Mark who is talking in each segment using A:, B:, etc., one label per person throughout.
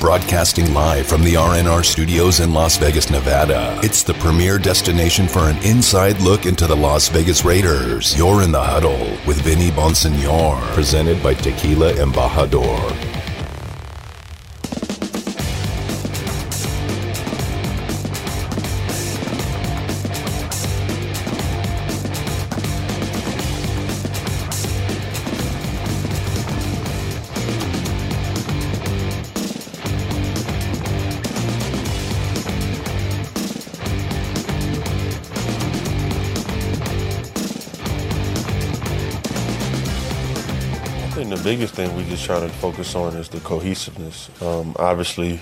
A: Broadcasting live from the RNR studios in Las Vegas, Nevada. It's the premier destination for an inside look into the Las Vegas Raiders. You're in the huddle with Vinny Bonsignore. Presented by Tequila Embajador.
B: Trying to focus on is the cohesiveness. Um, obviously,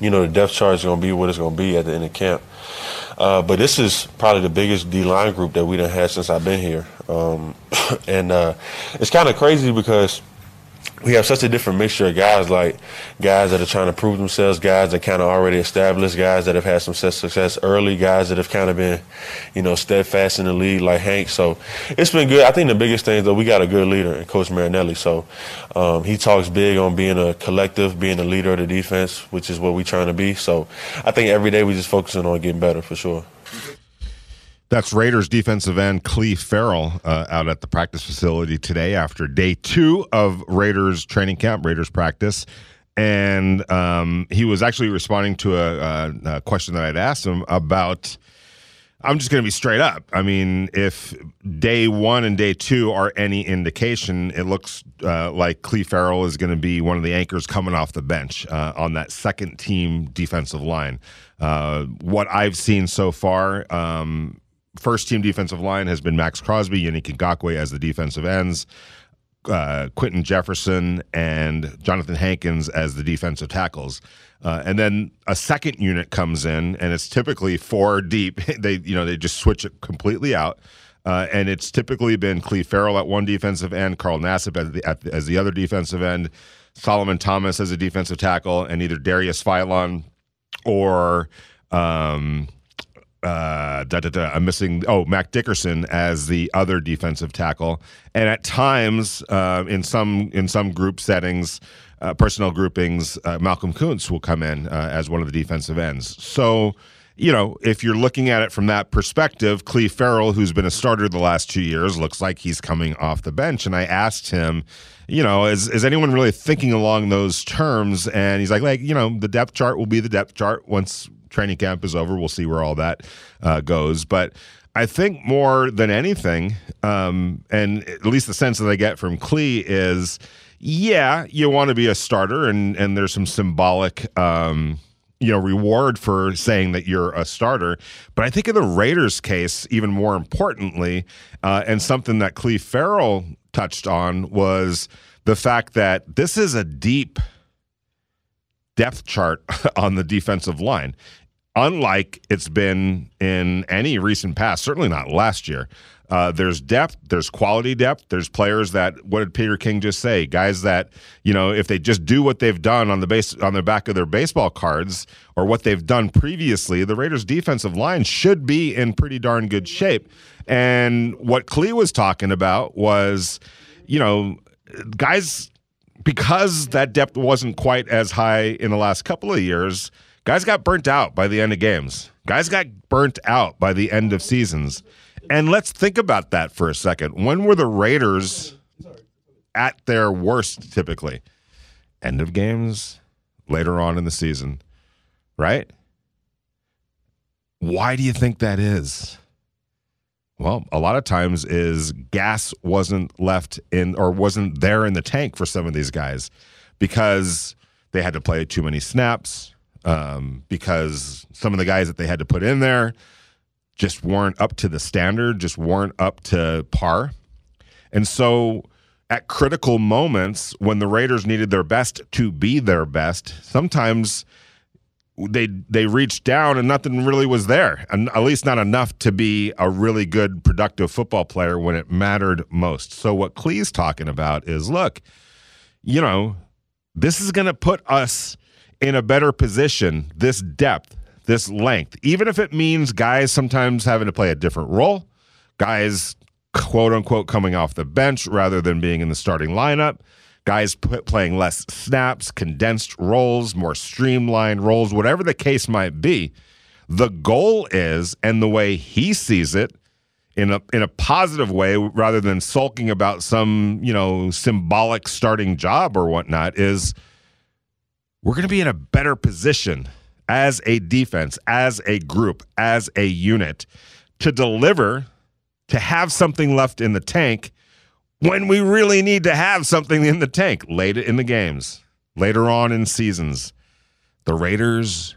B: you know, the depth chart is going to be what it's going to be at the end of camp. Uh, but this is probably the biggest D line group that we done had since I've been here. Um, and uh, it's kind of crazy because we have such a different mixture of guys, like guys that are trying to prove themselves, guys that kind of already established, guys that have had some success early, guys that have kind of been, you know, steadfast in the league like Hank. So it's been good. I think the biggest thing, though, we got a good leader in Coach Marinelli. So um, he talks big on being a collective, being a leader of the defense, which is what we're trying to be. So I think every day we're just focusing on getting better for sure.
C: That's Raiders defensive end Clelin Ferrell uh, out at the practice facility today after day two of Raiders training camp, Raiders practice. And um, he was actually responding to a, a, a, question that I'd asked him about. I'm just going to be straight up. I mean, if day one and day two are any indication, it looks uh, like Clelin Ferrell is going to be one of the anchors coming off the bench uh, on that second team defensive line. Uh, what I've seen so far, um, first team defensive line has been Maxx Crosby, Yannick Ngakoue as the defensive ends, uh, Quinton Jefferson, and Jonathan Hankins as the defensive tackles. Uh, and then a second unit comes in, and it's typically four deep. they, you know, they just switch it completely out. Uh, and it's typically been Clelin Ferrell at one defensive end, Carl Nassib as the, at, as the other defensive end, Solomon Thomas as a defensive tackle, and either Darius Philon or um, uh, da, da, da, I'm missing. Oh, Matt Dickerson as the other defensive tackle, and at times uh, in some in some group settings, uh, personnel groupings, uh, Malcolm Koonce will come in uh, as one of the defensive ends. So, you know, if you're looking at it from that perspective, Clee Ferrell, who's been a starter the last two years, looks like he's coming off the bench. And I asked him, you know, is is anyone really thinking along those terms? And he's like, like, you know, the depth chart will be the depth chart once training camp is over. We'll see where all that uh, goes. But I think more than anything, um, and at least the sense that I get from Clee is, yeah, you want to be a starter, and and there's some symbolic. Um, you know, reward for saying that you're a starter. But I think in the Raiders' case, even more importantly, uh, and something that Clelin Ferrell touched on was the fact that this is a deep depth chart on the defensive line unlike it's been in any recent past, certainly not last year. Uh, there's depth, there's quality depth, there's players that what did Peter King just say? Guys that you know if they just do what they've done on the base on the back of their baseball cards or what they've done previously, the Raiders' defensive line should be in pretty darn good shape. And what Clee was talking about was, you know, guys because that depth wasn't quite as high in the last couple of years Guys got burnt out by the end of games. Guys got burnt out by the end of seasons. And let's think about that for a second. When were the Raiders at their worst typically? End of games, later on in the season, right? Why do you think that is? Well, a lot of times is gas wasn't left in or wasn't there in the tank for some of these guys because they had to play too many snaps um, because some of the guys that they had to put in there just weren't up to the standard, just weren't up to par. And so at critical moments when the Raiders needed their best to be their best, sometimes they they reached down and nothing really was there, and at least not enough to be a really good productive football player when it mattered most. So what Clee's talking about is, look, you know, this is going to put us in a better position, this depth, this length, even if it means guys sometimes having to play a different role, guys quote unquote coming off the bench rather than being in the starting lineup, guys p- playing less snaps, condensed roles, more streamlined roles, whatever the case might be. The goal is, and the way he sees it, in a in a positive way, rather than sulking about some you know symbolic starting job or whatnot, is we're going to be in a better position as a defense, as a group, as a unit to deliver, to have something left in the tank when we really need to have something in the tank late in the games, later on in seasons. The Raiders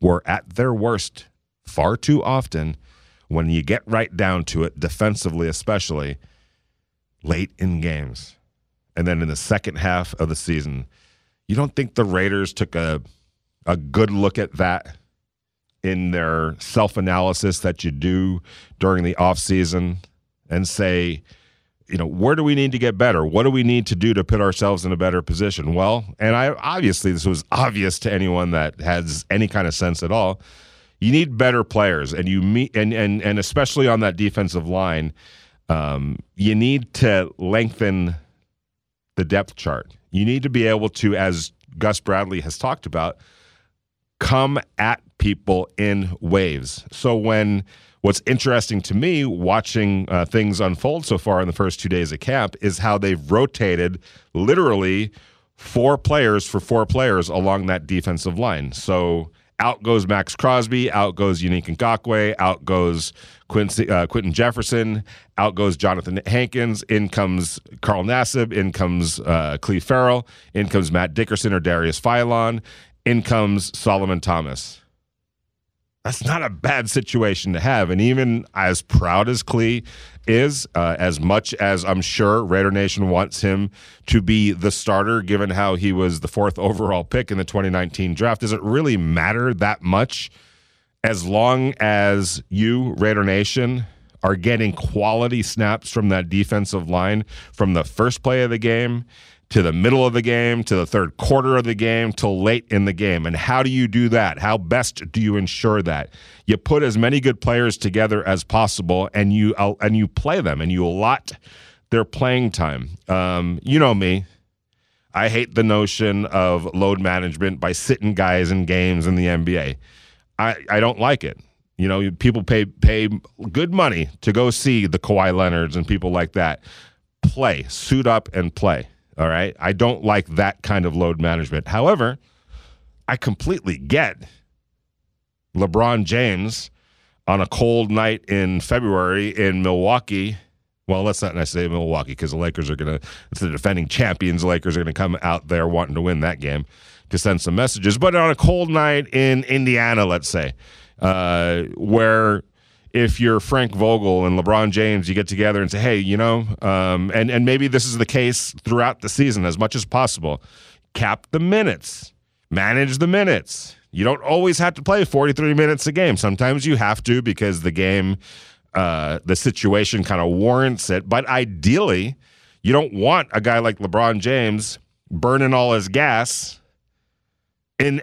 C: were at their worst far too often when you get right down to it, defensively especially, late in games. And then in the second half of the season, you don't think the Raiders took a a good look at that in their self-analysis that you do during the offseason and say, you know, where do we need to get better? What do we need to do to put ourselves in a better position? Well, and I obviously this was obvious to anyone that has any kind of sense at all. You need better players, and you meet, and and and especially on that defensive line, um, you need to lengthen the depth chart. You need to be able to, as Gus Bradley has talked about, come at people in waves. So when what's interesting to me watching uh, things unfold so far in the first two days of camp is how they've rotated literally four players for four players along that defensive line. So out goes Maxx Crosby, out goes Yannick Ngakoue, out goes Quincy, uh, Quinton Jefferson, out goes Jonathan Hankins, in comes Carl Nassib, in comes uh, Cleve Ferrell, in comes Matt Dickerson or Darius Philon, in comes Solomon Thomas. That's not a bad situation to have. And even as proud as Clee is, uh, as much as I'm sure Raider Nation wants him to be the starter, given how he was the fourth overall pick in the 2019 draft, does it really matter that much as long as you, Raider Nation, are getting quality snaps from that defensive line from the first play of the game to the middle of the game, to the third quarter of the game, till late in the game. And how do you do that? How best do you ensure that? You put as many good players together as possible, and you uh, and you play them, and you allot their playing time. Um, you know me. I hate the notion of load management by sitting guys in games in the NBA. I, I don't like it. You know, people pay pay good money to go see the Kawhi Leonards and people like that. Play, suit up and play. All right. I don't like that kind of load management. However, I completely get LeBron James on a cold night in February in Milwaukee. Well, let's not say Milwaukee because the Lakers are going to, it's the defending champions. The Lakers are going to come out there wanting to win that game to send some messages. But on a cold night in Indiana, let's say, uh, where if you're Frank Vogel and LeBron James, you get together and say, hey, you know, um, and, and maybe this is the case throughout the season as much as possible. Cap the minutes, manage the minutes. You don't always have to play 43 minutes a game. Sometimes you have to because the game, uh, the situation kind of warrants it. But ideally, you don't want a guy like LeBron James burning all his gas in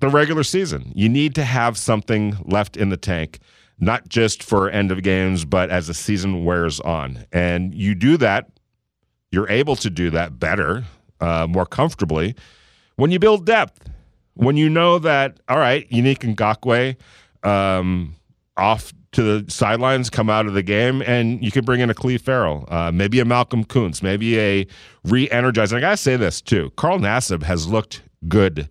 C: the regular season. You need to have something left in the tank not just for end of games, but as the season wears on. And you do that, you're able to do that better, uh, more comfortably when you build depth. When you know that, all right, Yannick Ngakoue um, off to the sidelines, come out of the game, and you can bring in a Cleve Ferrell, uh, maybe a Malcolm Koonce, maybe a re-energizing. I gotta say this too: Carl Nassib has looked good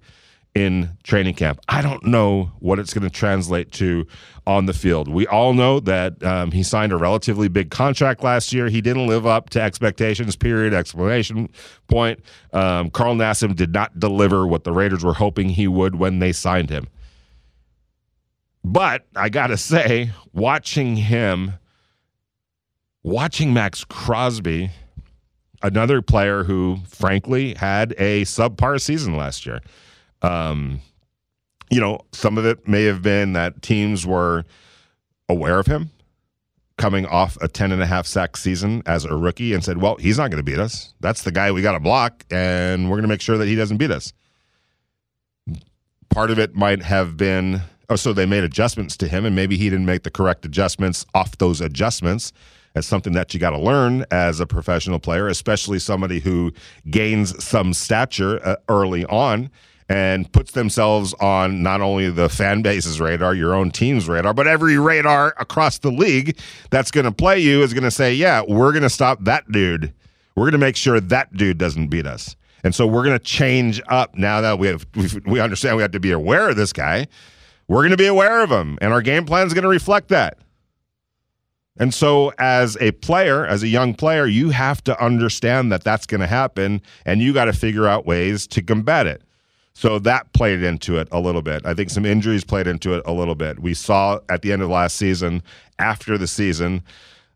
C: in training camp. I don't know what it's going to translate to on the field. We all know that um, he signed a relatively big contract last year. He didn't live up to expectations, period, explanation point. Um, Carl Nassib did not deliver what the Raiders were hoping he would when they signed him. But I got to say, watching him, watching Maxx Crosby, another player who, frankly, had a subpar season last year. Um, you know, some of it may have been that teams were aware of him coming off a 10 and a half sack season as a rookie and said, well, he's not going to beat us. That's the guy we got to block, and we're going to make sure that he doesn't beat us. Part of it might have been, oh, so they made adjustments to him, and maybe he didn't make the correct adjustments off those adjustments. That's something that you got to learn as a professional player, especially somebody who gains some stature uh, early on and puts themselves on not only the fan base's radar, your own team's radar, but every radar across the league that's going to play you is going to say, yeah, we're going to stop that dude. We're going to make sure that dude doesn't beat us. And so we're going to change up now that we have we understand we have to be aware of this guy. We're going to be aware of him, and our game plan is going to reflect that. And so, as a player, as a young player, you have to understand that that's going to happen, and you got to figure out ways to combat it. So that played into it a little bit. I think some injuries played into it a little bit. We saw at the end of last season, after the season,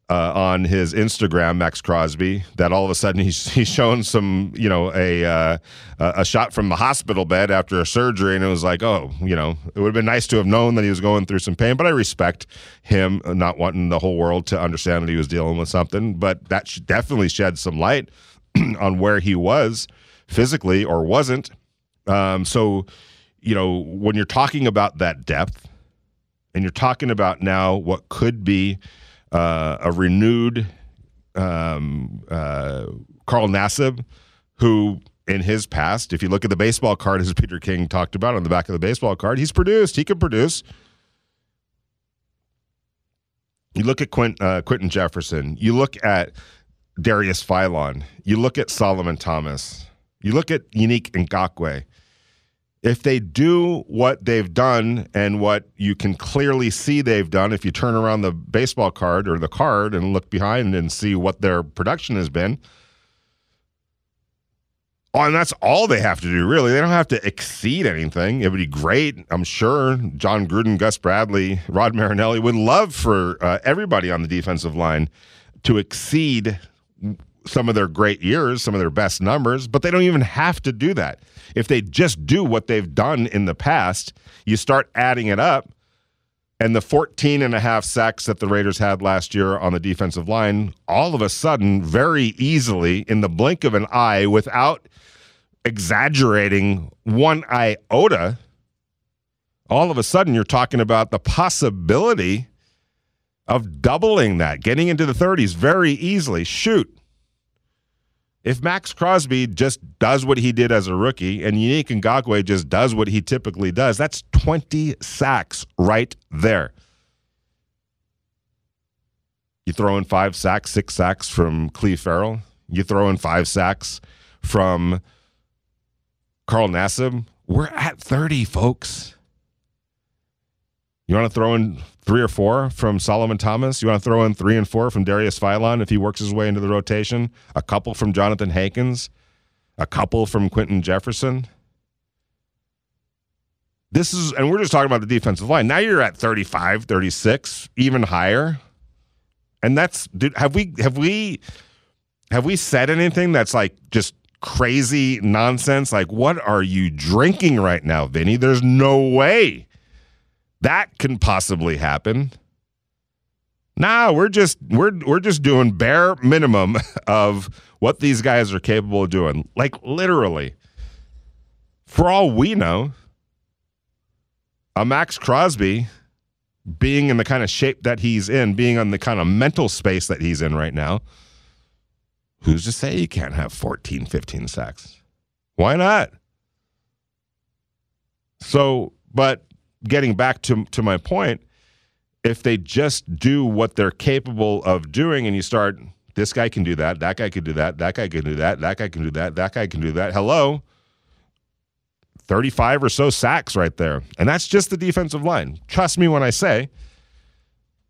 C: uh, on his Instagram, Maxx Crosby, that all of a sudden he's he's shown some, you know, a uh, a shot from the hospital bed after a surgery, and it was like, oh, you know, it would have been nice to have known that he was going through some pain. But I respect him not wanting the whole world to understand that he was dealing with something. But that definitely shed some light on where he was physically or wasn't um, so, you know, when you're talking about that depth, and you're talking about now what could be uh, a renewed um, uh, Carl Nassib, who in his past, if you look at the baseball card, as Peter King talked about on the back of the baseball card, he's produced. He can produce. You look at Quint, uh, Quinton Jefferson. You look at Darius Philon. You look at Solomon Thomas. You look at Yannick Ngakoue if they do what they've done and what you can clearly see they've done, if you turn around the baseball card or the card and look behind and see what their production has been, oh, and that's all they have to do, really. They don't have to exceed anything. It would be great. I'm sure Jon Gruden, Gus Bradley, Rod Marinelli would love for uh, everybody on the defensive line to exceed some of their great years, some of their best numbers, but they don't even have to do that. If they just do what they've done in the past, you start adding it up. And the 14 and a half sacks that the Raiders had last year on the defensive line, all of a sudden, very easily, in the blink of an eye, without exaggerating one iota, all of a sudden you're talking about the possibility of doubling that, getting into the 30s very easily. Shoot, if Maxx Crosby just does what he did as a rookie and Yannick Ngakoue just does what he typically does, that's 20 sacks right there. You throw in five sacks, six sacks from Cleve Ferrell. You throw in five sacks from Carl Nassib. We're at 30, folks. You want to throw in three or four from Solomon Thomas? You want to throw in three and four from Darius Philon if he works his way into the rotation? A couple from Jonathan Hankins? A couple from Quinton Jefferson? This is, and we're just talking about the defensive line. Now you're at 35, 36, even higher. And that's, dude, have we, have we, have we said anything that's like just crazy nonsense? Like, what are you drinking right now, Vinny? There's no way that can possibly happen. Nah, we're just we're we're just doing bare minimum of what these guys are capable of doing. Like literally. For all we know, a Maxx Crosby being in the kind of shape that he's in, being on the kind of mental space that he's in right now, who's to say he can't have 14, 15 sacks? Why not? So, but getting back to to my point, if they just do what they're capable of doing, and you start, this guy can do that, that guy can do that, that guy can do that, that guy can do that, that guy can do that. Hello. 35 or so sacks right there. And that's just the defensive line. Trust me when I say,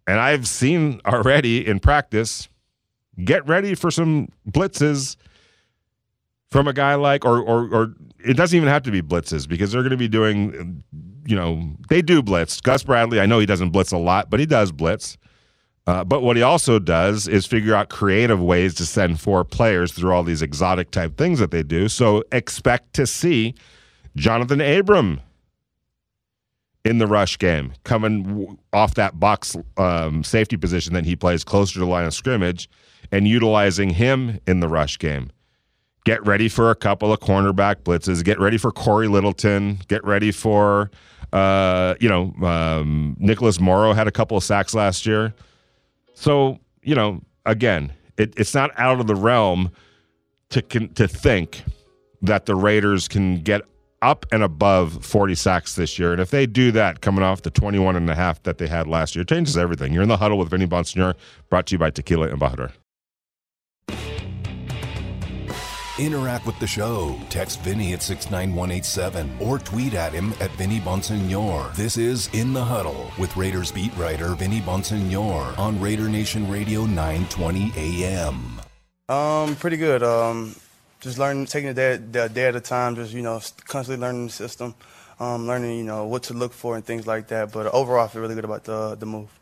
C: and I've seen already in practice, get ready for some blitzes from a guy like, or, or, or it doesn't even have to be blitzes because they're going to be doing you know, they do blitz. Gus Bradley, I know he doesn't blitz a lot, but he does blitz. Uh, but what he also does is figure out creative ways to send four players through all these exotic type things that they do. So expect to see jonathan Abram in the rush game coming off that box um, safety position that he plays closer to the line of scrimmage and utilizing him in the rush game. Get ready for a couple of cornerback blitzes. Get ready for Corey Littleton. Get ready for uh, you know, um, Nicholas Morrow had a couple of sacks last year. So, you know, again, it, it's not out of the realm to to think that the Raiders can get up and above 40 sacks this year. And if they do that coming off the 21 and a half that they had last year, changes everything. You're in the huddle with Vinny Bonsignore, brought to you by Tequila Embajador.
A: Interact with the show. Text Vinny at 69187 or tweet at him at Vinny Bonsignore. This is In the Huddle with Raiders beat writer Vinny Bonsignore on Raider Nation Radio 920 AM.
D: Um, pretty good. Um, just learning, taking a day, a day at a time, just, you know, constantly learning the system, um, learning, you know, what to look for and things like that. But overall, I feel really good about the, the move.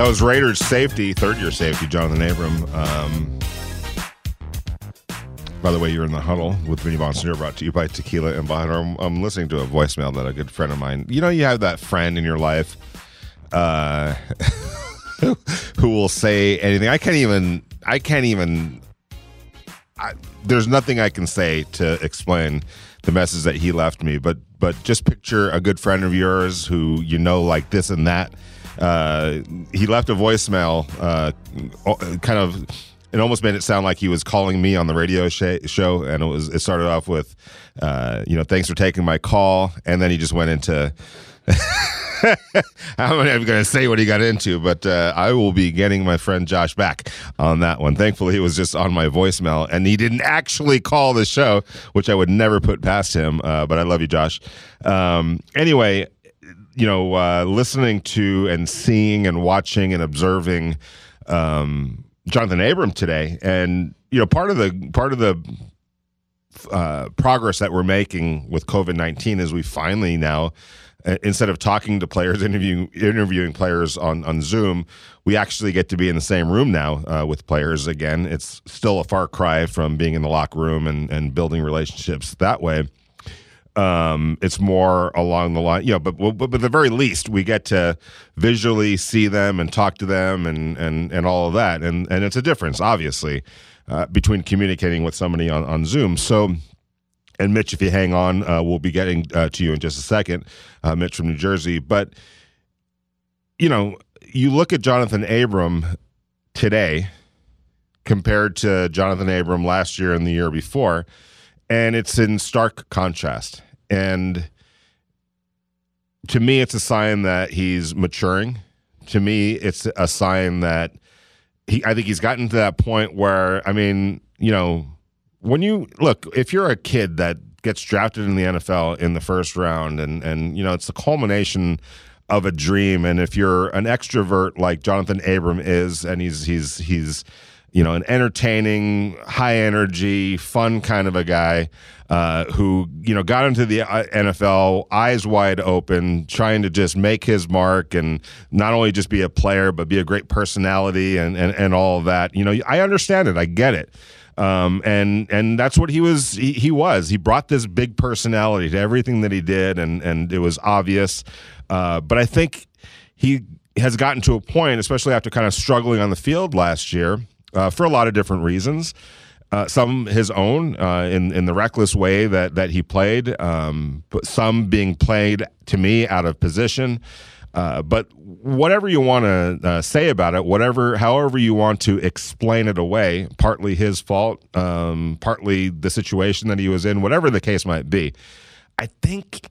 C: That was Raiders safety, third year safety, Jonathan Abram. Um, by the way, you're in the huddle with Vinny Bonsignore, brought to you by Tequila Embajador. I'm, I'm listening to a voicemail that a good friend of mine, you know, you have that friend in your life uh, who will say anything. I can't even, I can't even, I, there's nothing I can say to explain the message that he left me, but, but just picture a good friend of yours who you know, like this and that. Uh, he left a voicemail, uh, kind of it almost made it sound like he was calling me on the radio sh- show, and it was it started off with, uh, you know, thanks for taking my call, and then he just went into. I'm not even going to say what he got into, but uh, I will be getting my friend Josh back on that one. Thankfully, he was just on my voicemail, and he didn't actually call the show, which I would never put past him. Uh, but I love you, Josh. Um, anyway, you know, uh, listening to and seeing and watching and observing. Um, Jonathan Abram today, and you know part of the part of the uh, progress that we're making with COVID nineteen is we finally now. Uh, instead of talking to players, interviewing interviewing players on, on Zoom, we actually get to be in the same room now uh, with players again. It's still a far cry from being in the locker room and, and building relationships that way. Um, it's more along the line, you know, but, but, but at the very least, we get to visually see them and talk to them and, and, and all of that. And, and it's a difference, obviously, uh, between communicating with somebody on, on Zoom. So, and Mitch, if you hang on, uh, we'll be getting uh, to you in just a second, uh, Mitch from New Jersey. But, you know, you look at Jonathan Abram today compared to Jonathan Abram last year and the year before and it's in stark contrast. And to me, it's a sign that he's maturing. To me, it's a sign that he. I think he's gotten to that point where, I mean, you know, when you look, if you're a kid that gets drafted in the NFL in the first round, and and you know, it's the culmination of a dream. And if you're an extrovert like Jonathan Abram is, and he's he's he's you know, an entertaining, high energy, fun kind of a guy uh, who, you know, got into the uh, NFL eyes wide open, trying to just make his mark and not only just be a player, but be a great personality and, and, and all of that. You know, I understand it. I get it. Um, and and that's what he was. He, he, was. He brought this big personality to everything that he did, and and it was obvious. Uh, but I think he has gotten to a point, especially after kind of struggling on the field last year, uh, for a lot of different reasons. Uh, some his own uh, in in the reckless way that that he played, um, but some being played to me out of position. Uh, but whatever you want to uh, say about it, whatever, however you want to explain it away, partly his fault, um, partly the situation that he was in, whatever the case might be. I think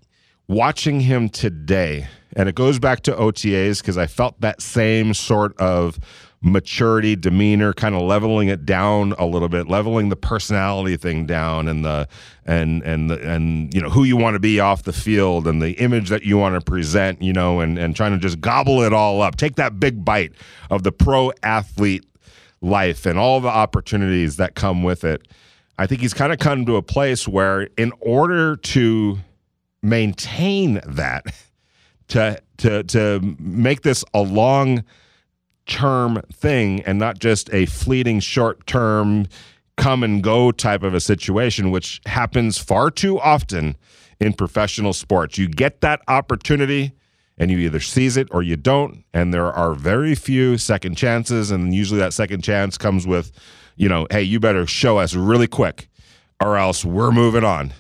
C: watching him today, and it goes back to OTAs because I felt that same sort of maturity, demeanor, kind of leveling it down a little bit, leveling the personality thing down, and the and and the, and you know who you want to be off the field, and the image that you want to present, you know, and and trying to just gobble it all up, take that big bite of the pro athlete life and all the opportunities that come with it. I think he's kind of come to a place where, in order to maintain that, to to to make this a long term thing and not just a fleeting short term come and go type of a situation, which happens far too often in professional sports. You get that opportunity and you either seize it or you don't. And there are very few second chances, and usually that second chance comes with, you know, hey, you better show us really quick, or else we're moving on.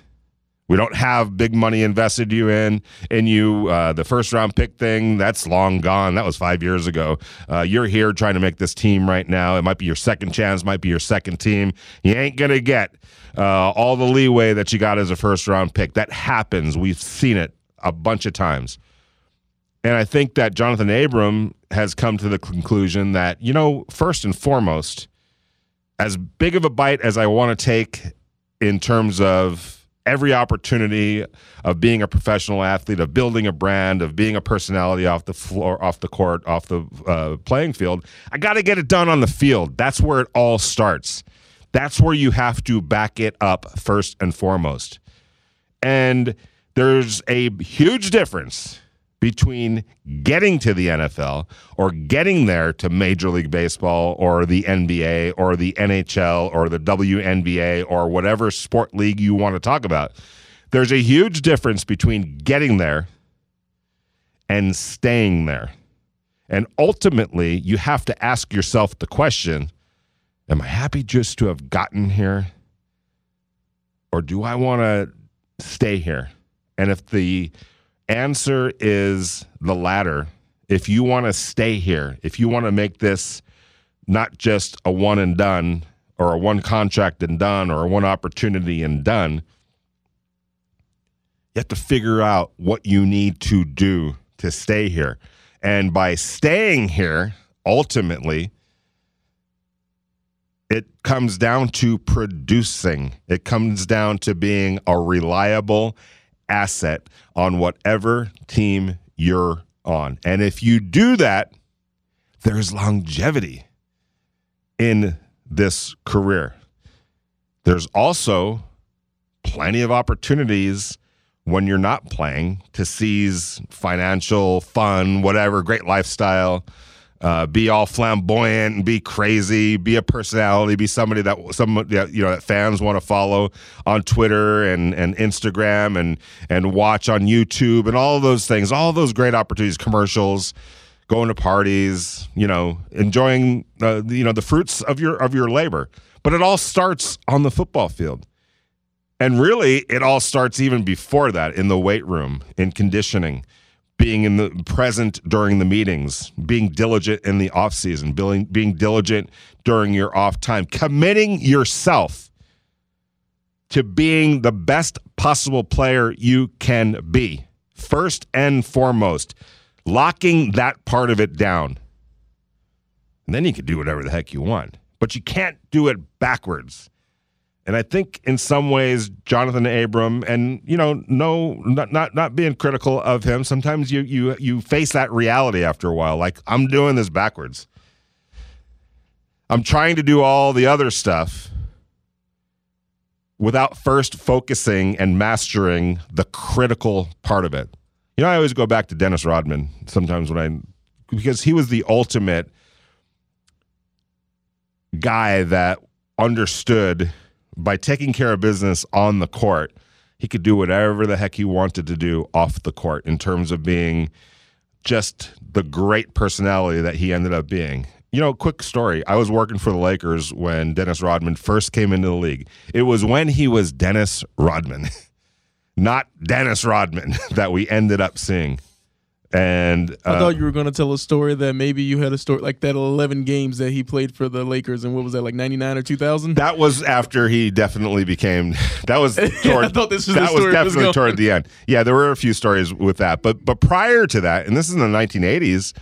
C: We don't have big money invested you in, in you. Uh, the first round pick thing, that's long gone. That was five years ago. Uh, you're here trying to make this team right now. It might be your second chance, might be your second team. You ain't to get uh, all the leeway that you got as a first round pick. That happens. We've seen it a bunch of times. And I think that Jonathan Abram has come to the conclusion that, you know, first and foremost, as big of a bite as I want to take in terms of every opportunity of being a professional athlete, of building a brand, of being a personality off the floor, off the court, off the uh, playing field. I got to get it done on the field. That's where it all starts. That's where you have to back it up first and foremost. And there's a huge difference between getting to the NFL or getting there to Major League Baseball or the NBA or the NHL or the WNBA or whatever sport league you want to talk about. There's a huge difference between getting there and staying there. And ultimately, you have to ask yourself the question Am I happy just to have gotten here? Or do I want to stay here? And if the answer is the latter. If you want to stay here, if you want to make this not just a one and done or a one contract and done or a one opportunity and done, you have to figure out what you need to do to stay here. And by staying here, ultimately, it comes down to producing. It comes down to being a reliable asset on whatever team you're on. And if you do that, there's longevity in this career. There's also plenty of opportunities when you're not playing to seize financial fun, whatever, great lifestyle uh, be all flamboyant and be crazy, be a personality, be somebody that some you know that fans want to follow on Twitter and and Instagram and and watch on YouTube and all those things, all those great opportunities, commercials, going to parties, you know, enjoying uh, you know the fruits of your of your labor. But it all starts on the football field. And really, it all starts even before that in the weight room, in conditioning, being in the present during the meetings, being diligent in the off season, being, being diligent during your off time, committing yourself to being the best possible player you can be. First and foremost, locking that part of it down. And then you can do whatever the heck you want. But you can't do it backwards. And I think in some ways, Jonathan Abram, and you know, no, not not not being critical of him. Sometimes you you you face that reality after a while. Like I'm doing this backwards. I'm trying to do all the other stuff without first focusing and mastering the critical part of it. You know, I always go back to Dennis Rodman sometimes when I because he was the ultimate guy that understood by taking care of business on the court, he could do whatever the heck he wanted to do off the court in terms of being just the great personality that he ended up being. You know, quick story. I was working for the Lakers when Dennis Rodman first came into the league. It was when he was Dennis Rodman, not Dennis Rodman, that we ended up seeing. And
E: uh, I thought you were going to tell a story that maybe you had a story like that 11 games that he played for the Lakers and what was that like 99 or 2000?
C: That was after he definitely became that was toward, I thought this was that was definitely was toward the end. Yeah, there were a few stories with that. But but prior to that, and this is in the 1980s,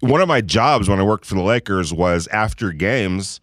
C: one of my jobs when I worked for the Lakers was after games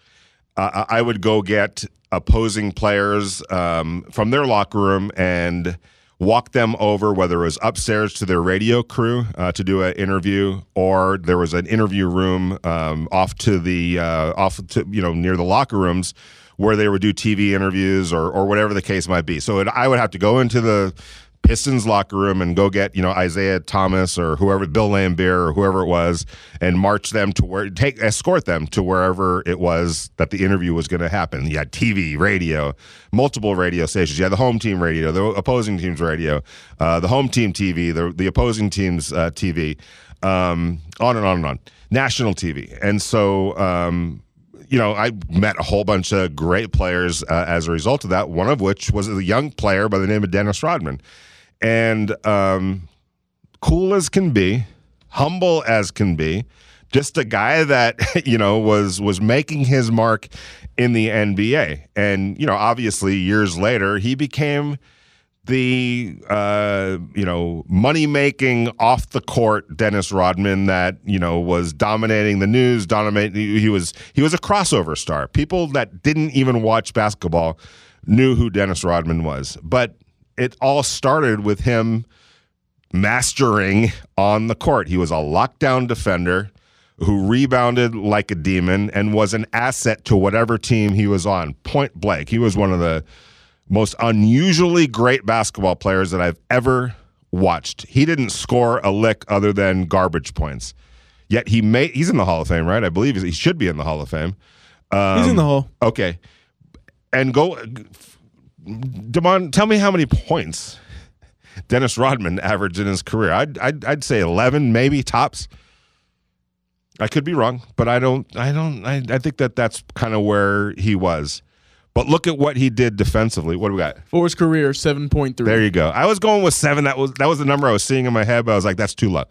C: uh, I would go get opposing players um, from their locker room and walk them over, whether it was upstairs to their radio crew uh, to do an interview, or there was an interview room um, off to the uh, off to you know near the locker rooms where they would do TV interviews or or whatever the case might be. So it, I would have to go into the Pistons locker room and go get you know Isiah Thomas or whoever Bill Laimbeer or whoever it was and march them to where take escort them to wherever it was that the interview was going to happen. You had TV, radio, multiple radio stations. You had the home team radio, the opposing team's radio, uh, the home team TV, the the opposing team's uh, TV, um, on and on and on, national TV, and so. Um, you know, I met a whole bunch of great players uh, as a result of that. One of which was a young player by the name of Dennis Rodman, and um, cool as can be, humble as can be, just a guy that you know was was making his mark in the NBA, and you know, obviously years later he became the uh, you know money making off the court Dennis Rodman that you know was dominating the news. Dominate. He was he was a crossover star. People that didn't even watch basketball knew who Dennis Rodman was. But it all started with him mastering on the court. He was a lockdown defender who rebounded like a demon and was an asset to whatever team he was on. Point blank. He was one of the most unusually great basketball players that I've ever watched. He didn't score a lick other than garbage points. Yet he made he's in the Hall of Fame, right? I believe he should be in the Hall of Fame.
E: Um, he's in the Hall.
C: Okay. And go Damon, tell me how many points Dennis Rodman averaged in his career. I'd, I'd, I'd say 11 maybe tops. I could be wrong, but I don't I don't I, I think that that's kind of where he was. But look at what he did defensively. What do we got?
E: For his career, seven point three.
C: There you go. I was going with seven. That was that was the number I was seeing in my head, but I was like, that's too low.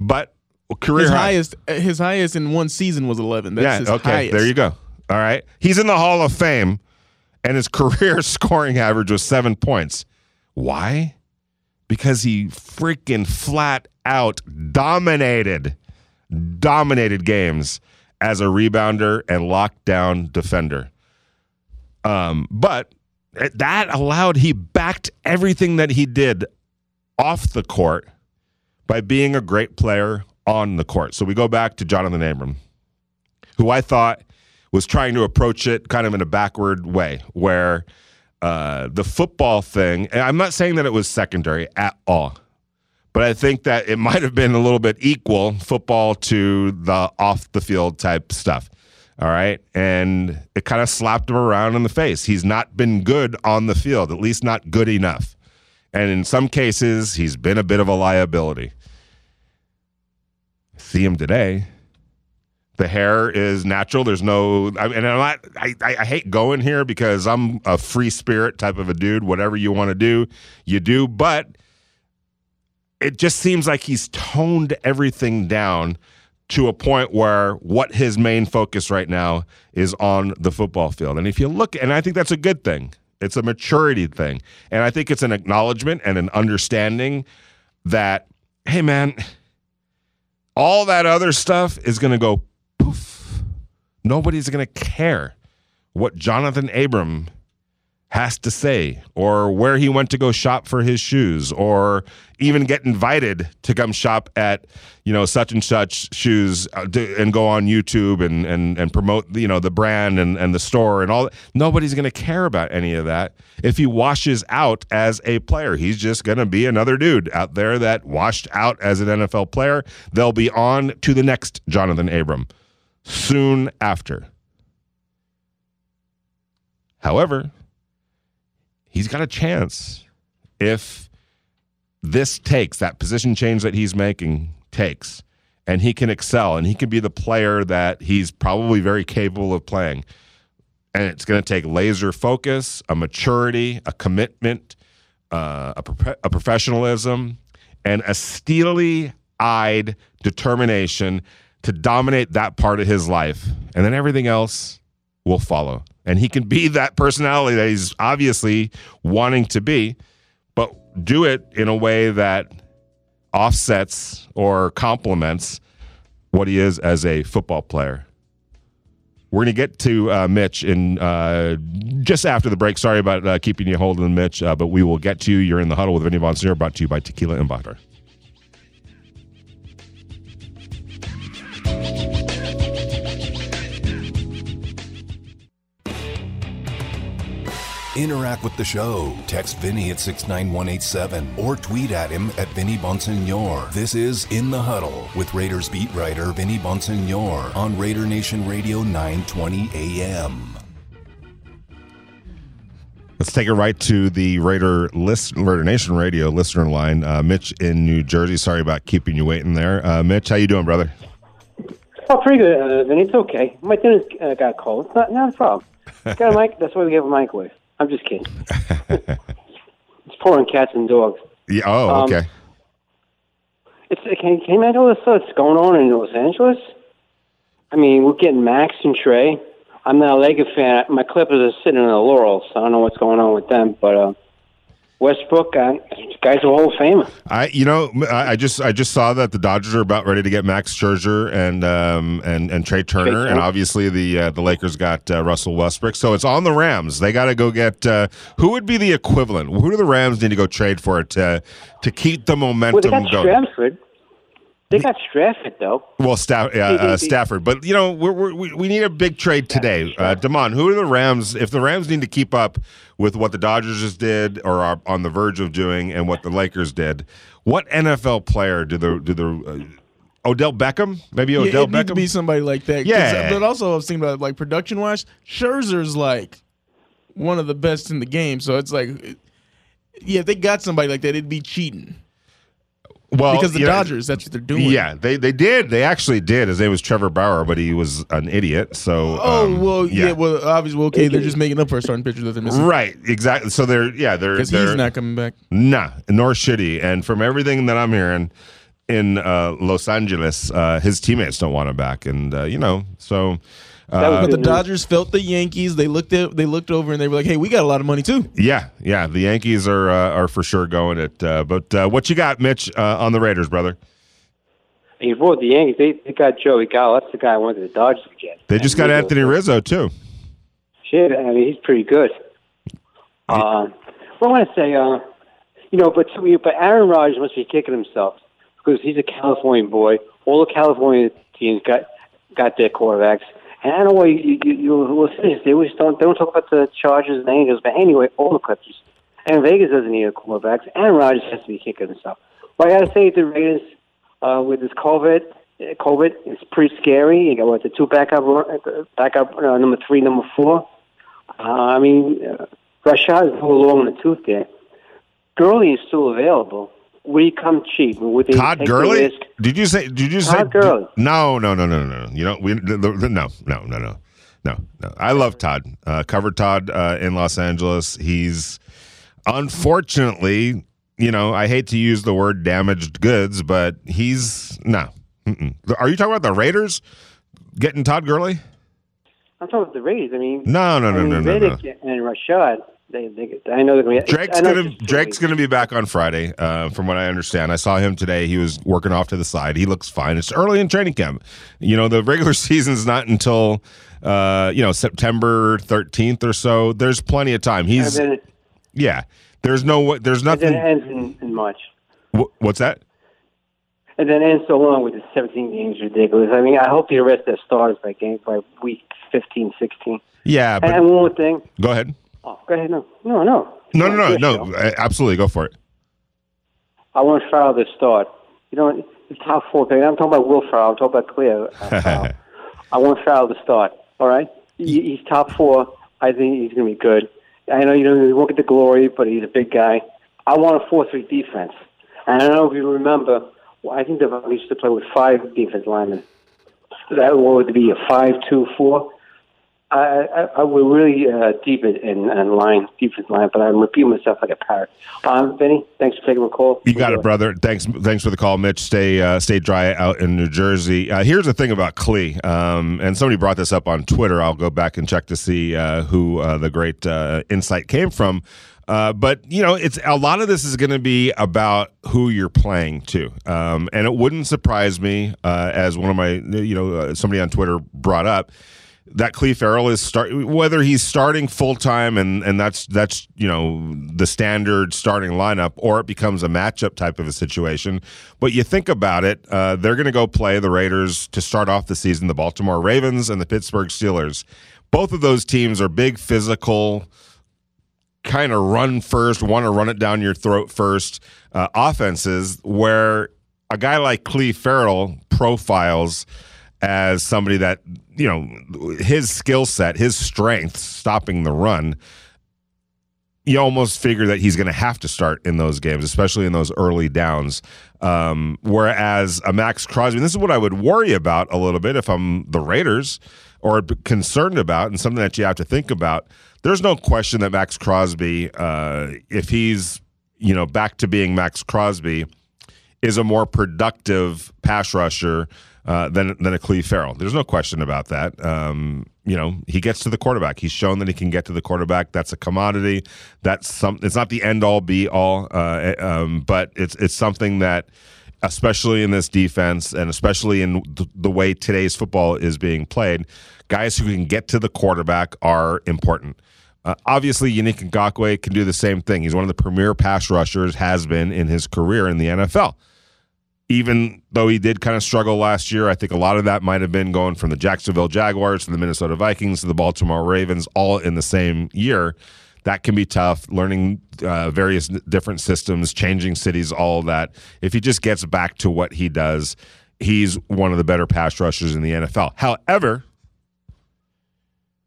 C: But career
E: his
C: high.
E: highest his highest in one season was eleven. That's
C: yeah,
E: his
C: okay.
E: highest.
C: There you go. All right. He's in the Hall of Fame, and his career scoring average was seven points. Why? Because he freaking flat out dominated, dominated games as a rebounder and lockdown defender. Um, but that allowed he backed everything that he did off the court by being a great player on the court. So we go back to Jonathan Abram, who I thought was trying to approach it kind of in a backward way, where uh, the football thing, and I'm not saying that it was secondary at all, but I think that it might have been a little bit equal football to the off the field type stuff. All right. And it kind of slapped him around in the face. He's not been good on the field, at least not good enough. And in some cases, he's been a bit of a liability. See him today. The hair is natural. There's no, I, and I'm not, I, I hate going here because I'm a free spirit type of a dude. Whatever you want to do, you do. But it just seems like he's toned everything down to a point where what his main focus right now is on the football field. And if you look, and I think that's a good thing, it's a maturity thing. And I think it's an acknowledgement and an understanding that, hey, man, all that other stuff is going to go. Nobody's going to care what Jonathan Abram has to say or where he went to go shop for his shoes or even get invited to come shop at you know such and such shoes uh, and go on YouTube and and and promote you know the brand and and the store and all. Nobody's going to care about any of that if he washes out as a player. He's just going to be another dude out there that washed out as an NFL player. They'll be on to the next Jonathan Abram soon after. However he's got a chance. If this takes that position change that he's making takes and he can excel and he can be the player that he's probably very capable of playing. And it's going to take laser focus a maturity a commitment uh, a, pro- a professionalism and a steely eyed determination to dominate that part of his life and then everything else will follow and he can be that personality that he's obviously wanting to be, but do it in a way that offsets or complements what he is as a football player. We're going to get to uh, Mitch in uh, just after the break. Sorry about uh, keeping you holding, Mitch, uh, but we will get to you. You're in the huddle with Vinny Bonsignore, brought to you by Tequila Embajador.
A: Interact with the show. Text Vinny at 69187 or tweet at him at Vinny Bonsignore. This is In the Huddle with Raiders beat writer Vinny Bonsignore on Raider Nation Radio 920 AM.
C: Let's take it right to the Raider list, Raider Nation Radio listener line. Uh, Mitch in New Jersey. Sorry about keeping you waiting there. Uh, Mitch, how you doing, brother?
F: Oh, pretty good, uh, Vinny. It's okay. My dinner's uh, got cold. It's not, not a problem. got a mic. That's why we have a microwave. I'm just kidding. it's pouring cats and dogs.
C: Yeah. Oh,
F: Um,
C: okay.
F: It's can, can you imagine all this stuff that's going on in Los Angeles? I mean, we're getting Max and Trey. I'm not a Laker fan. My Clippers are sitting in the laurels. So I don't know what's going on with them. But uh, Westbrook, uh, guy's a Hall of Famer.
C: I, you know, I, I just, I just saw that the Dodgers are about ready to get Max Scherzer and um and and Trea Turner,
F: Turner.
C: and obviously the uh, the Lakers got uh, Russell Westbrook, so it's on the Rams. They got to go get uh, who would be the equivalent? Who do the Rams need to go trade for to to keep the
F: Well,
C: momentum
F: they got
C: going?
F: They got Stafford though.
C: Well, Staff, uh, uh, Stafford, but you know we're, we're, we we need a big trade today. Uh, Damon, who are the Rams? If the Rams need to keep up with what the Dodgers just did or are on the verge of doing, and what the Lakers did, what NFL player do the do the uh, Odell Beckham? Maybe
E: Yeah,
C: Odell
E: need to
C: Beckham.
E: be somebody like that.
C: Yeah.
E: but also I was thinking about like production wise, Scherzer's like one of the best in the game. So it's like, yeah, if they got somebody like that, it'd be cheating
C: well,
E: because the
C: know,
E: Dodgers, that's what they're doing.
C: Yeah, they they did. They actually did. His name was Trevor Bauer, but he was an idiot. So
E: Oh
C: um,
E: well, yeah. Well, obviously, well, okay, they're just making up for a starting pitcher that they're missing
C: right, exactly. So they're yeah they're
E: because he's not coming back.
C: Nah, nor should he. And from everything that I'm hearing in uh, Los Angeles, uh, his teammates don't want him back. And uh, you know, so uh,
E: But the
F: news.
E: Dodgers felt the Yankees. They looked at, they looked over, and they were like, "Hey, we got a lot of money too."
C: yeah, yeah, the Yankees are uh, are for sure going it. Uh, but uh, what you got, Mitch, uh, on the Raiders, brother?
F: He brought the Yankees. They, they got Joey Gallo. That's the guy I wanted the Dodgers to get.
C: They just got
F: And
C: Anthony Rizzo too.
F: Shit, I mean, he's pretty good. Uh, well, I want to say, uh, you know, but but Aaron Rodgers must be kicking himself because he's a California boy. All the California teams got got their quarterbacks, and why you you, you listen. They always don't they don't talk about the Chargers and Angels, but anyway, all the Clippers. And Vegas doesn't need a quarterbacks. Aaron Rodgers has to be kicking himself. Well, I got to say, the Raiders uh, with this COVID, uh, COVID, it's pretty scary. You got what the two backup, uh, backup uh, number three, number four. Uh, I mean, uh, Rashad is a little long in the tooth there. Gurley is still available. He come cheap? They
C: Todd Gurley? Did you say? Did you say?
F: Todd Gurley.
C: No, no, no, no, no. You know, we the, the, no, no, no, no, no, no. I love Todd. Uh, covered Todd uh, in Los Angeles. He's unfortunately, you know, I hate to use the word damaged goods, but he's no. Mm-mm. Are you talking about the Raiders getting Todd Gurley?
F: I'm talking about the Raiders. I mean,
C: No, no,
F: I
C: no,
F: mean,
C: no, no, no.
F: Riddick and Rashad. They, they, I know they're going to.
C: Drake's Drake's gonna be back on Friday, uh, from what I understand. I saw him today. He was working off to the side. He looks fine. It's early in training camp. You know, the regular season's not until uh, you know September thirteenth or so. There's plenty of time. He's
F: then,
C: yeah. There's no there's nothing.
F: it ends in, in March.
C: wh- What's that?
F: And then ends so long with the 17 games ridiculous. I mean, I hope they arrest their starters by game by week 15, 16.
C: Yeah, but
F: and one more thing.
C: go ahead.
F: Oh, go ahead. No, no, no.
C: No, no, no, no. Uh, Absolutely, go for it.
F: I want to start. The start. You know, the top four pick. I'm talking about Will Ferrell. I'm talking about Cleo. Uh, I want to start. The start. All right, he, he's top four. I think he's going to be good. I know you know he won't get the glory, but he's a big guy. I want a four-three defense. And I don't know if you remember. Well, I think the Vikings used to play with five defense linemen. That would be a five-two-four. I, I, we're really uh, deep in, in, in line, defense line, but I'm repeating myself like a parrot. Um, Vinny, thanks for taking my call.
C: You got it, brother. Thanks, thanks for the call, Mitch. Stay, uh, stay dry out in New Jersey. Uh, here's the thing about Clee, um, and somebody brought this up on Twitter. I'll go back and check to see uh, who uh, the great uh, insight came from. Uh, but you know, it's a lot of this is going to be about who you're playing to, um, and it wouldn't surprise me uh, as one of my, you know, uh, somebody on Twitter brought up that Clee Ferrell is start whether he's starting full time and and that's that's you know the standard starting lineup or it becomes a matchup type of a situation. But you think about it, uh, they're going to go play the Raiders to start off the season, the Baltimore Ravens and the Pittsburgh Steelers. Both of those teams are big physical kind of run first, want to run it down your throat first uh, offenses where a guy like Clee Ferrell profiles as somebody that, you know, his skill set, his strength, stopping the run, you almost figure that he's going to have to start in those games, especially in those early downs. Um, whereas a Maxx Crosby, this is what I would worry about a little bit if I'm the Raiders or concerned about, and something that you have to think about. There's no question that Maxx Crosby, uh, if he's you know back to being Maxx Crosby, is a more productive pass rusher uh, than than a Clee Ferrell. There's no question about that. Um, you know, he gets to the quarterback. He's shown that he can get to the quarterback. That's a commodity. That's some. It's not the end all be all, uh, um, but it's it's something that, especially in this defense, and especially in the, way today's football is being played, guys who can get to the quarterback are important. Uh, obviously, Yannick Ngakoue can do the same thing. He's one of the premier pass rushers, has been in his career in the NFL even though he did kind of struggle last year, I think a lot of that might have been going from the Jacksonville Jaguars to the Minnesota Vikings to the Baltimore Ravens all in the same year. That can be tough, learning uh, various different systems, changing cities, all that. If he just gets back to what he does, he's one of the better pass rushers in the NFL. However,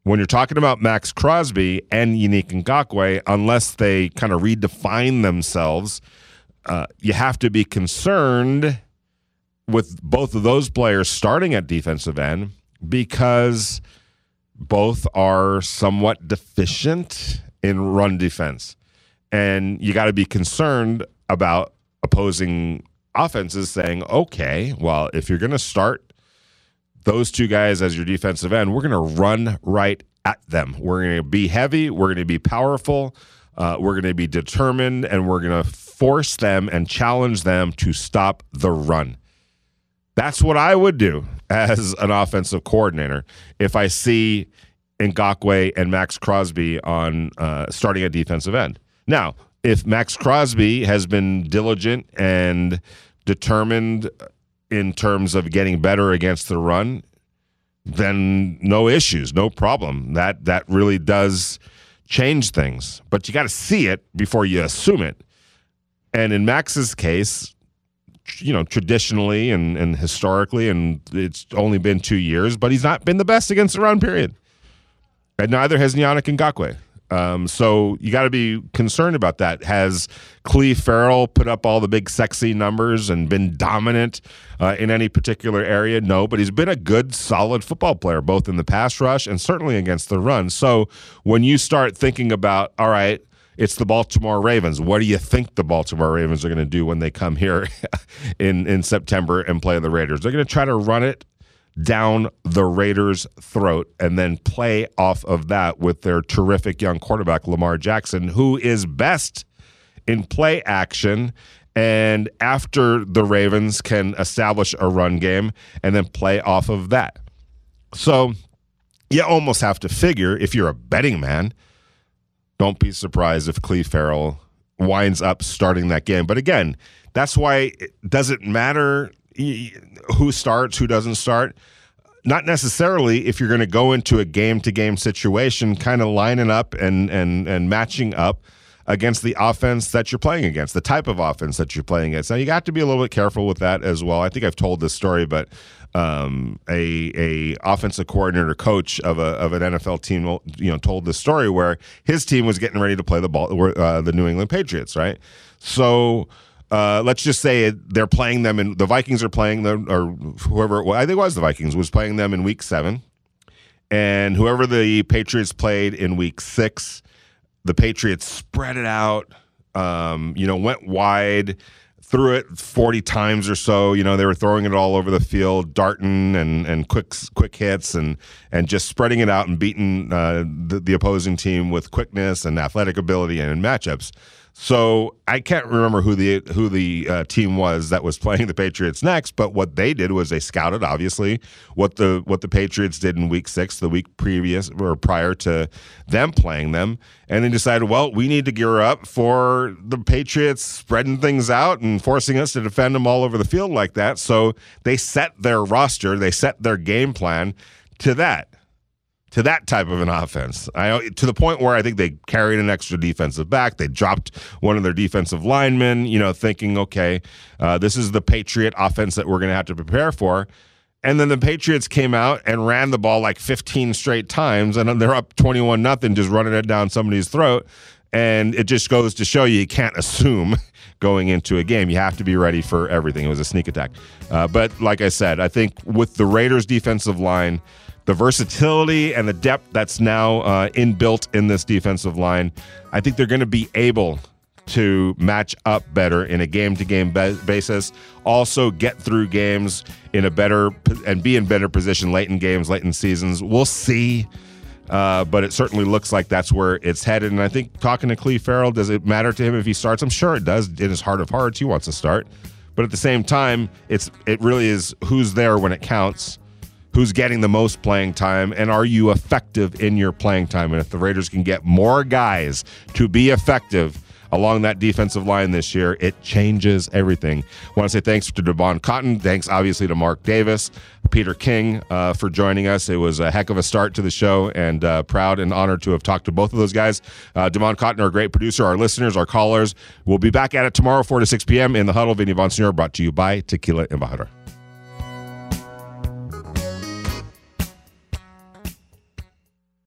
C: when you're talking about Maxx Crosby and Yannick Ngakoue, unless they kind of redefine themselves – uh, you have to be concerned with both of those players starting at defensive end because both are somewhat deficient in run defense. And you got to be concerned about opposing offenses saying, okay, well, if you're going to start those two guys as your defensive end, we're going to run right at them. We're going to be heavy, we're going to be powerful, uh, we're going to be determined, and we're going to force them and challenge them to stop the run. That's what I would do as an offensive coordinator if I see Ngakoue and Maxx Crosby on uh, starting a defensive end. Now, if Maxx Crosby has been diligent and determined in terms of getting better against the run, then no issues, no problem. That that really does change things. But you got to see it before you assume it. And in Maxx's case, you know, traditionally and, and historically, and it's only been two years, but he's not been the best against the run, period. And neither has Yannick Ngakoue. Um, so you got to be concerned about that. Has Clee Ferrell put up all the big sexy numbers and been dominant uh, in any particular area? No, but he's been a good, solid football player, both in the pass rush and certainly against the run. So when you start thinking about, all right, it's the Baltimore Ravens. What do you think the Baltimore Ravens are going to do when they come here in in September and play the Raiders? They're going to try to run it down the Raiders' throat and then play off of that with their terrific young quarterback Lamar Jackson, who is best in play action and after the Ravens can establish a run game and then play off of that. So you almost have to figure if you're a betting man don't be surprised if Clee Ferrell winds up starting that game. But again, that's why it doesn't matter who starts, who doesn't start. Not necessarily if you're going to go into a game to game situation, kind of lining up and and and matching up against the offense that you're playing against, the type of offense that you're playing against. Now you got to be a little bit careful with that as well. I think I've told this story, but um, a a offensive coordinator coach of a of an NFL team, you know, told this story where his team was getting ready to play the ball, uh, the New England Patriots, right? So. Uh, let's just say they're playing them, and the Vikings are playing them, or whoever I think it was the Vikings was playing them in Week Seven, and whoever the Patriots played in Week Six, the Patriots spread it out, um, you know, went wide threw it 40 times or so. You know, they were throwing it all over the field, darting and, and quick quick hits and and just spreading it out and beating uh, the, the opposing team with quickness and athletic ability and matchups. So I can't remember who the who the uh, team was that was playing the Patriots next, but what they did was they scouted obviously what the what the Patriots did in Week Six, the week previous or prior to them playing them, and they decided, well, we need to gear up for the Patriots spreading things out and forcing us to defend them all over the field like that. So they set their roster, they set their game plan to that. To that type of an offense. I to the point where I think they carried an extra defensive back. They dropped one of their defensive linemen, you know, thinking, okay, uh, this is the Patriot offense that we're going to have to prepare for. And then the Patriots came out and ran the ball like 15 straight times, and they're up 21 nothing, just running it down somebody's throat. And it just goes to show you you can't assume going into a game. You have to be ready for everything. It was a sneak attack. Uh, but like I said, I think with the Raiders' defensive line, the versatility and the depth that's now uh, inbuilt in this defensive line, I think they're going to be able to match up better in a game to game basis. Also, get through games in a better and be in better position late in games, late in seasons. We'll see. Uh, but it certainly looks like that's where it's headed. And I think talking to Clee Ferrell, does it matter to him if he starts? I'm sure it does. In his heart of hearts, he wants to start. But at the same time, it's it really is who's there when it counts who's getting the most playing time, and are you effective in your playing time? And if the Raiders can get more guys to be effective along that defensive line this year, it changes everything. Want to say thanks to Devon Cotton. Thanks, obviously, to Mark Davis, Peter King uh, for joining us. It was a heck of a start to the show, and uh, proud and honored to have talked to both of those guys. Uh, Devon Cotton, our great producer, our listeners, our callers. We'll be back at it tomorrow, 4 to 6 p.m. in the huddle. Vinny Bonsignore brought to you by Tequila Embajador.